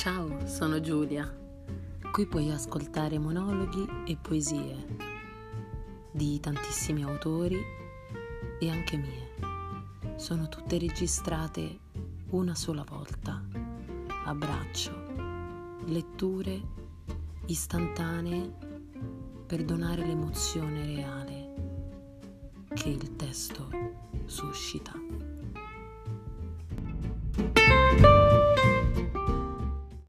Ciao, sono Giulia. Qui puoi ascoltare monologhi e poesie di tantissimi autori e anche mie. Sono tutte registrate una sola volta, Abbraccio, letture istantanee per donare l'emozione reale che il testo suscita.